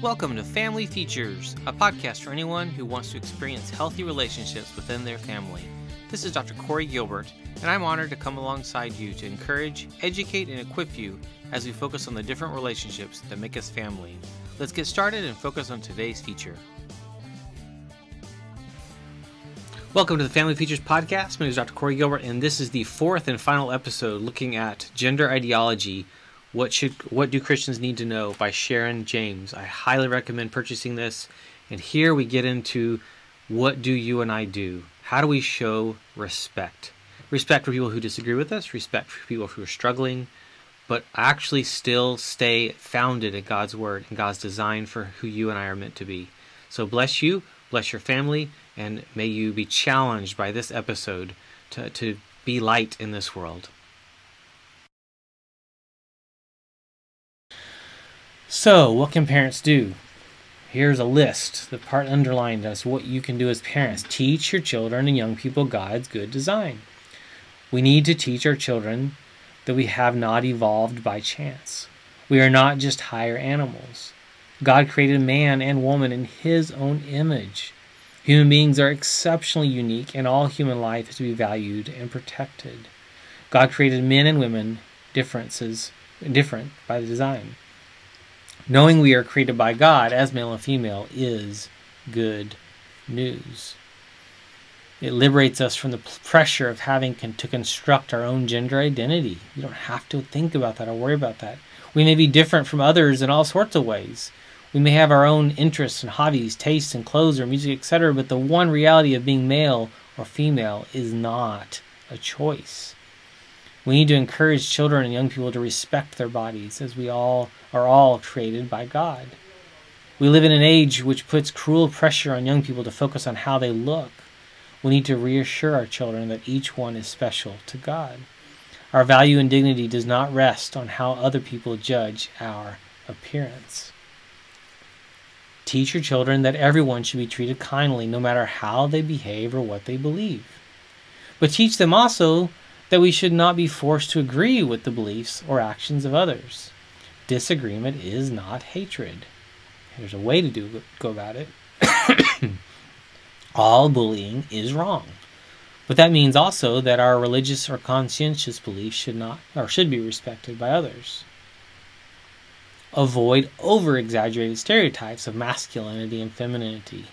Welcome to Family Features, a podcast for anyone who wants to experience healthy relationships within their family. This is Dr. Corey Gilbert, and I'm honored to come alongside you to encourage, educate, and equip you as we focus on the different relationships that make us family. Let's get started and focus on today's feature. Welcome to the Family Features Podcast. My name is Dr. Corey Gilbert, and this is the fourth and final episode looking at gender ideology what should what do Christians need to know by Sharon James. I highly recommend purchasing this. And here we get into what do you and I do? How do we show respect? Respect for people who disagree with us, respect for people who are struggling, but actually still stay founded in God's word and God's design for who you and I are meant to be. So bless you, bless your family, and may you be challenged by this episode to, to be light in this world. So, what can parents do? Here's a list. The part underlined as what you can do as parents. Teach your children and young people God's good design. We need to teach our children that we have not evolved by chance. We are not just higher animals. God created man and woman in his own image. Human beings are exceptionally unique, and all human life is to be valued and protected. God created men and women differences different by the design. Knowing we are created by God as male and female is good news. It liberates us from the pressure of having to construct our own gender identity. You don't have to think about that or worry about that. We may be different from others in all sorts of ways. We may have our own interests and hobbies, tastes and clothes or music, etc., but the one reality of being male or female is not a choice. We need to encourage children and young people to respect their bodies as we all are all created by God. We live in an age which puts cruel pressure on young people to focus on how they look. We need to reassure our children that each one is special to God. Our value and dignity does not rest on how other people judge our appearance. Teach your children that everyone should be treated kindly no matter how they behave or what they believe. But teach them also that we should not be forced to agree with the beliefs or actions of others. Disagreement is not hatred. There's a way to do go about it. All bullying is wrong. But that means also that our religious or conscientious beliefs should not or should be respected by others. Avoid over exaggerated stereotypes of masculinity and femininity.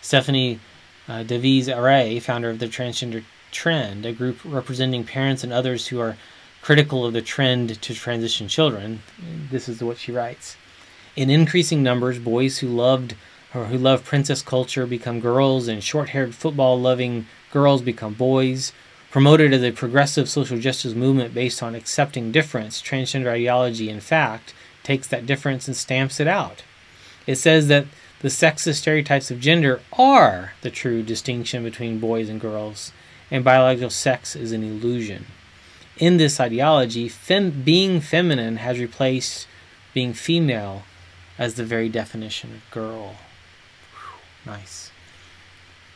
Stephanie uh, Davies-Arai, founder of the Transgender Trend, a group representing parents and others who are critical of the trend to transition children. This is what she writes. In increasing numbers, boys who loved or who love princess culture become girls, and short haired football loving girls become boys. Promoted as a progressive social justice movement based on accepting difference, transgender ideology, in fact, takes that difference and stamps it out. It says that the sexist stereotypes of gender are the true distinction between boys and girls, and biological sex is an illusion. In this ideology, fem- being feminine has replaced being female as the very definition of girl. Whew, nice.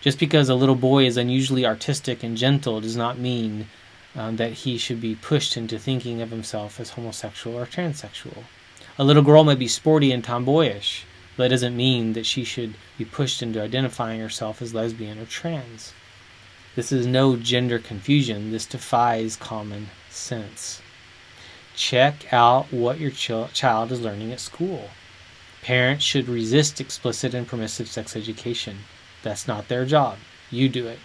Just because a little boy is unusually artistic and gentle does not mean um, that he should be pushed into thinking of himself as homosexual or transsexual. A little girl may be sporty and tomboyish, but that doesn't mean that she should be pushed into identifying herself as lesbian or trans. This is no gender confusion. This defies common sense. Check out what your ch- child is learning at school. Parents should resist explicit and permissive sex education. That's not their job. You do it.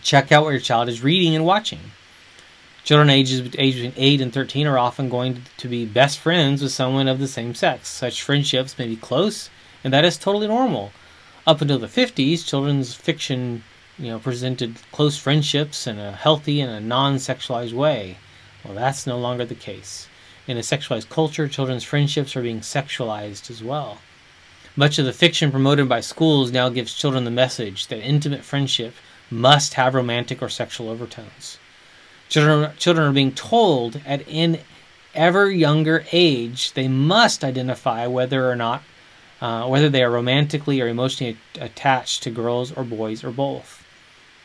Check out what your child is reading and watching. Children ages between 8 and 13 are often going to be best friends with someone of the same sex. Such friendships may be close, and that is totally normal. Up until the 50s, children's fiction you know, presented close friendships in a healthy and a non-sexualized way. Well, that's no longer the case. In a sexualized culture, children's friendships are being sexualized as well. Much of the fiction promoted by schools now gives children the message that intimate friendship must have romantic or sexual overtones. Children, children are being told at an ever younger age they must identify whether or not uh, whether they are romantically or emotionally attached to girls or boys or both.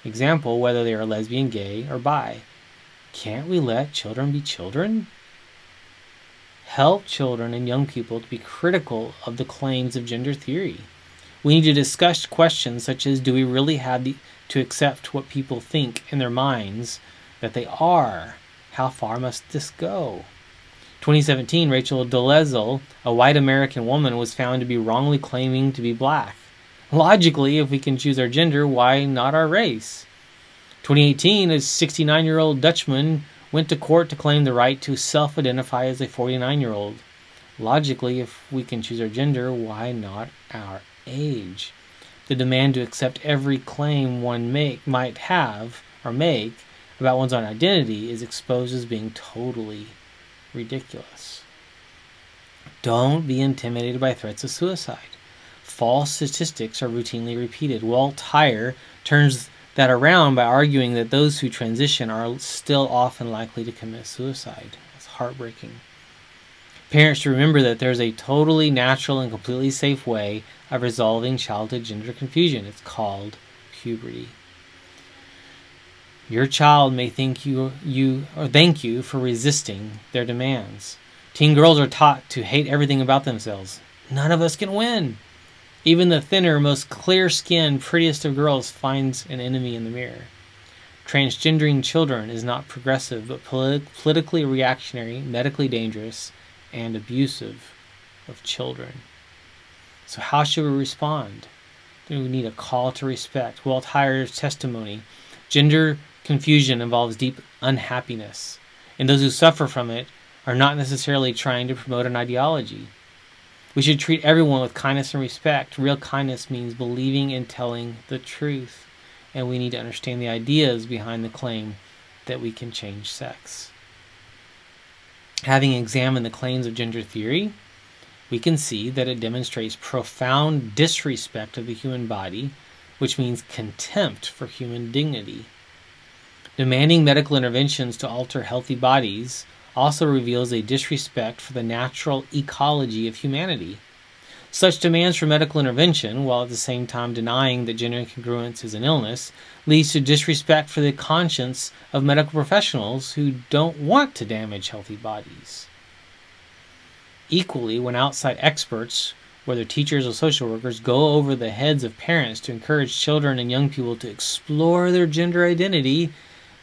Example, whether they are lesbian, gay, or bi. Can't we let children be children? help children and young people to be critical of the claims of gender theory. We need to discuss questions such as do we really have the, to accept what people think in their minds that they are? How far must this go? 2017, Rachel Dolezal, a white American woman, was found to be wrongly claiming to be black. Logically, if we can choose our gender, why not our race? 2018, a 69 year old Dutchman went to court to claim the right to self identify as a 49 year old. Logically, if we can choose our gender, why not our age? The demand to accept every claim one make, might have or make about one's own identity is exposed as being totally ridiculous. Don't be intimidated by threats of suicide. False statistics are routinely repeated. Walt Heyer turns that around by arguing that those who transition are still often likely to commit suicide. It's heartbreaking. Parents should remember that there's a totally natural and completely safe way of resolving childhood gender confusion. It's called puberty. Your child may think you you or thank you for resisting their demands. Teen girls are taught to hate everything about themselves. None of us can win. Even the thinner, most clear skinned, prettiest of girls finds an enemy in the mirror. Transgendering children is not progressive, but polit- politically reactionary, medically dangerous, and abusive of children. So, how should we respond? We need a call to respect. Walt Heyer's testimony. Gender confusion involves deep unhappiness, and those who suffer from it are not necessarily trying to promote an ideology. We should treat everyone with kindness and respect. Real kindness means believing and telling the truth. And we need to understand the ideas behind the claim that we can change sex. Having examined the claims of gender theory, we can see that it demonstrates profound disrespect of the human body, which means contempt for human dignity. Demanding medical interventions to alter healthy bodies also reveals a disrespect for the natural ecology of humanity. Such demands for medical intervention, while at the same time denying that gender incongruence is an illness, leads to disrespect for the conscience of medical professionals who don't want to damage healthy bodies. Equally, when outside experts, whether teachers or social workers, go over the heads of parents to encourage children and young people to explore their gender identity,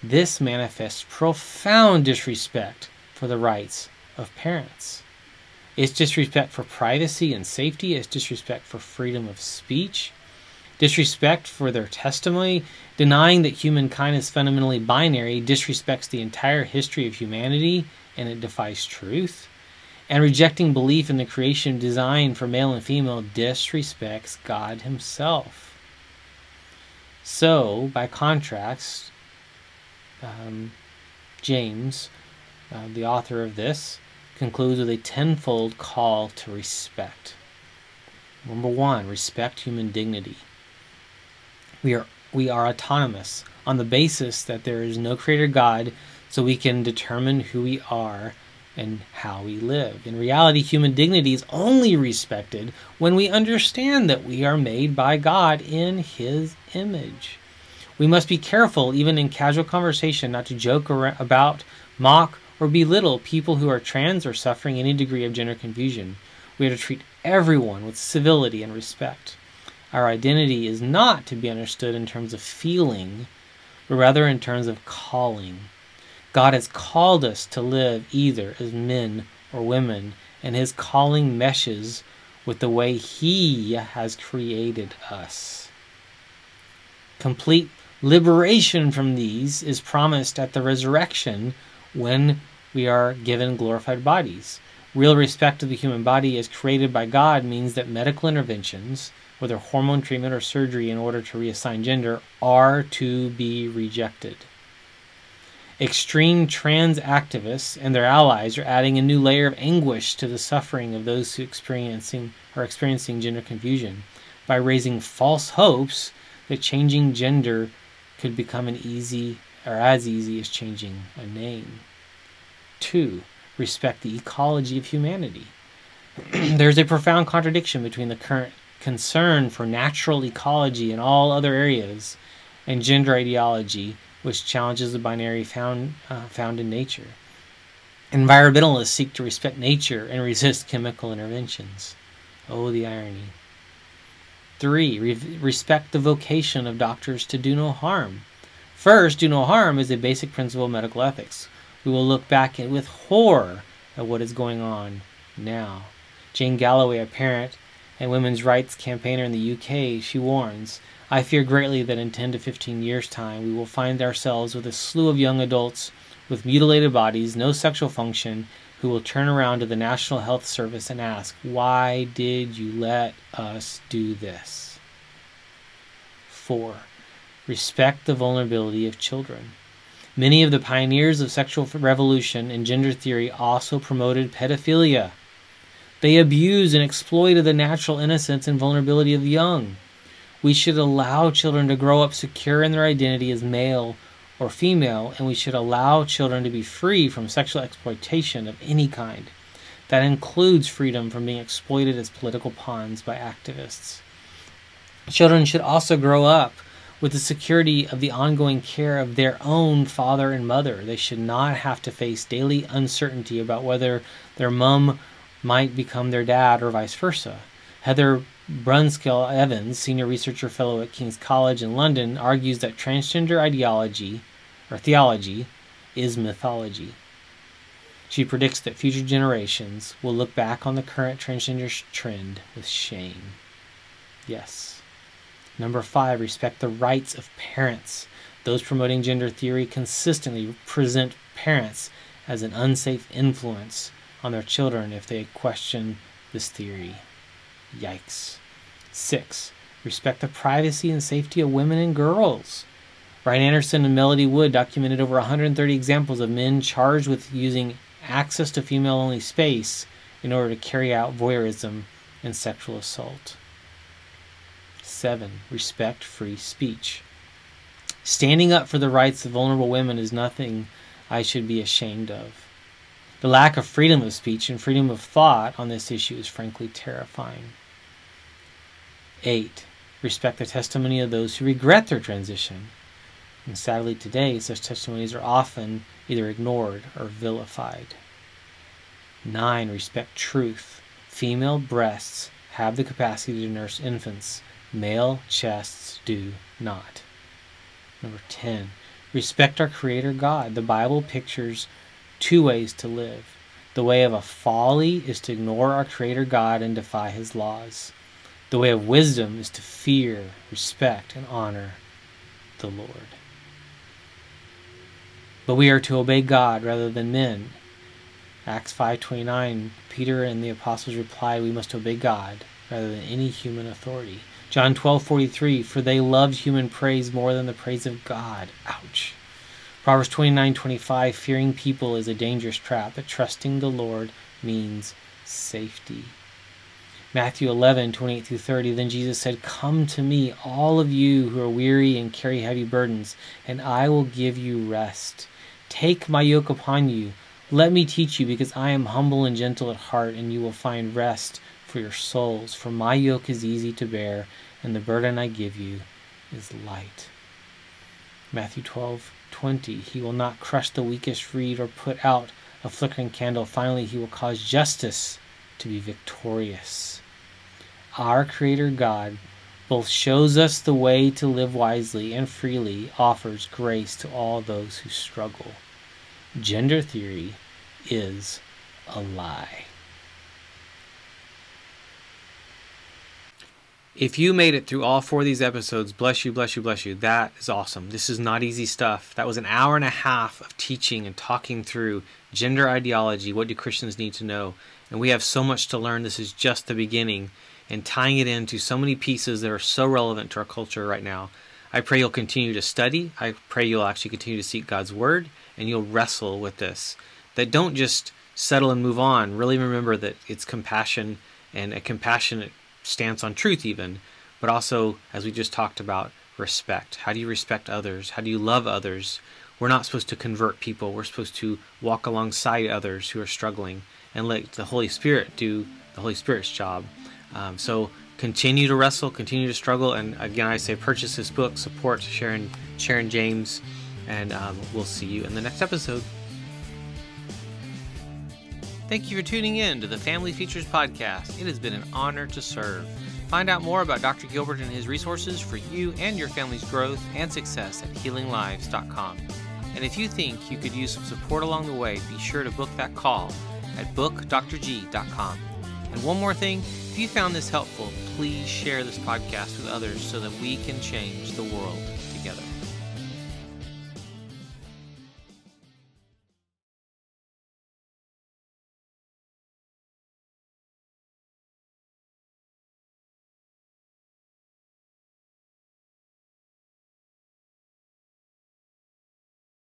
this manifests profound disrespect for the rights of parents. It's disrespect for privacy and safety, it's disrespect for freedom of speech, disrespect for their testimony, denying that humankind is fundamentally binary, disrespects the entire history of humanity and it defies truth. And rejecting belief in the creation design for male and female disrespects God Himself. So, by contrast, um, James uh, the author of this, concludes with a tenfold call to respect. Number one, respect human dignity. We are we are autonomous on the basis that there is no creator God, so we can determine who we are and how we live. In reality, human dignity is only respected when we understand that we are made by God in His image. We must be careful, even in casual conversation, not to joke about, mock, or belittle people who are trans or suffering any degree of gender confusion. We are to treat everyone with civility and respect. Our identity is not to be understood in terms of feeling, but rather in terms of calling. God has called us to live either as men or women, and his calling meshes with the way he has created us. Complete liberation from these is promised at the resurrection when we are given glorified bodies. Real respect of the human body as created by God means that medical interventions, whether hormone treatment or surgery in order to reassign gender, are to be rejected. Extreme trans activists and their allies are adding a new layer of anguish to the suffering of those who experiencing are experiencing gender confusion by raising false hopes that changing gender could become an easy or as easy as changing a name. Two, respect the ecology of humanity. There's a profound contradiction between the current concern for natural ecology in all other areas and gender ideology, which challenges the binary found, uh, found in nature. Environmentalists seek to respect nature and resist chemical interventions. Oh, the irony. Three, re- respect the vocation of doctors to do no harm. First, do no harm is a basic principle of medical ethics. We will look back with horror at what is going on now. Jane Galloway, a parent and women's rights campaigner in the UK, she warns I fear greatly that in 10 to 15 years' time we will find ourselves with a slew of young adults with mutilated bodies, no sexual function, who will turn around to the National Health Service and ask, Why did you let us do this? 4. Respect the vulnerability of children. Many of the pioneers of sexual revolution and gender theory also promoted pedophilia. They abused and exploited the natural innocence and vulnerability of the young. We should allow children to grow up secure in their identity as male or female, and we should allow children to be free from sexual exploitation of any kind. That includes freedom from being exploited as political pawns by activists. Children should also grow up with the security of the ongoing care of their own father and mother. They should not have to face daily uncertainty about whether their mom might become their dad or vice versa. Heather Brunskell-Evans, senior researcher fellow at King's College in London, argues that transgender ideology or theology is mythology. She predicts that future generations will look back on the current transgender trend with shame. Yes. Number five, respect the rights of parents. Those promoting gender theory consistently present parents as an unsafe influence on their children if they question this theory. Yikes. Six, respect the privacy and safety of women and girls. Brian Anderson and Melody Wood documented over 130 examples of men charged with using access to female only space in order to carry out voyeurism and sexual assault. 7. Respect free speech. Standing up for the rights of vulnerable women is nothing I should be ashamed of. The lack of freedom of speech and freedom of thought on this issue is frankly terrifying. 8. Respect the testimony of those who regret their transition. And sadly, today, such testimonies are often either ignored or vilified. 9. Respect truth. Female breasts have the capacity to nurse infants, male chests do not. Number 10. Respect our Creator God. The Bible pictures two ways to live. The way of a folly is to ignore our Creator God and defy His laws. The way of wisdom is to fear, respect, and honor the Lord. But we are to obey God rather than men. Acts 5:29 Peter and the apostles reply "We must obey God rather than any human authority." John 12:43 For they loved human praise more than the praise of God. Ouch. Proverbs 29:25 Fearing people is a dangerous trap, but trusting the Lord means safety. Matthew 11, 28 through 30. Then Jesus said, Come to me, all of you who are weary and carry heavy burdens, and I will give you rest. Take my yoke upon you. Let me teach you, because I am humble and gentle at heart, and you will find rest for your souls. For my yoke is easy to bear, and the burden I give you is light. Matthew 12, 20. He will not crush the weakest reed or put out a flickering candle. Finally, he will cause justice to be victorious. Our Creator God both shows us the way to live wisely and freely offers grace to all those who struggle. Gender theory is a lie. If you made it through all four of these episodes, bless you, bless you, bless you. That is awesome. This is not easy stuff. That was an hour and a half of teaching and talking through gender ideology. What do Christians need to know? And we have so much to learn. This is just the beginning and tying it into so many pieces that are so relevant to our culture right now. I pray you'll continue to study. I pray you'll actually continue to seek God's word and you'll wrestle with this. That don't just settle and move on. Really remember that it's compassion and a compassionate stance on truth, even, but also, as we just talked about, respect. How do you respect others? How do you love others? We're not supposed to convert people. We're supposed to walk alongside others who are struggling and let the Holy Spirit do the Holy Spirit's job. Um, so continue to wrestle, continue to struggle, and again, I say purchase this book, support Sharon, Sharon James, and um, we'll see you in the next episode. Thank you for tuning in to the Family Features Podcast. It has been an honor to serve. Find out more about Dr. Gilbert and his resources for you and your family's growth and success at healinglives.com. And if you think you could use some support along the way, be sure to book that call at bookdrg.com. And one more thing, if you found this helpful, please share this podcast with others so that we can change the world together.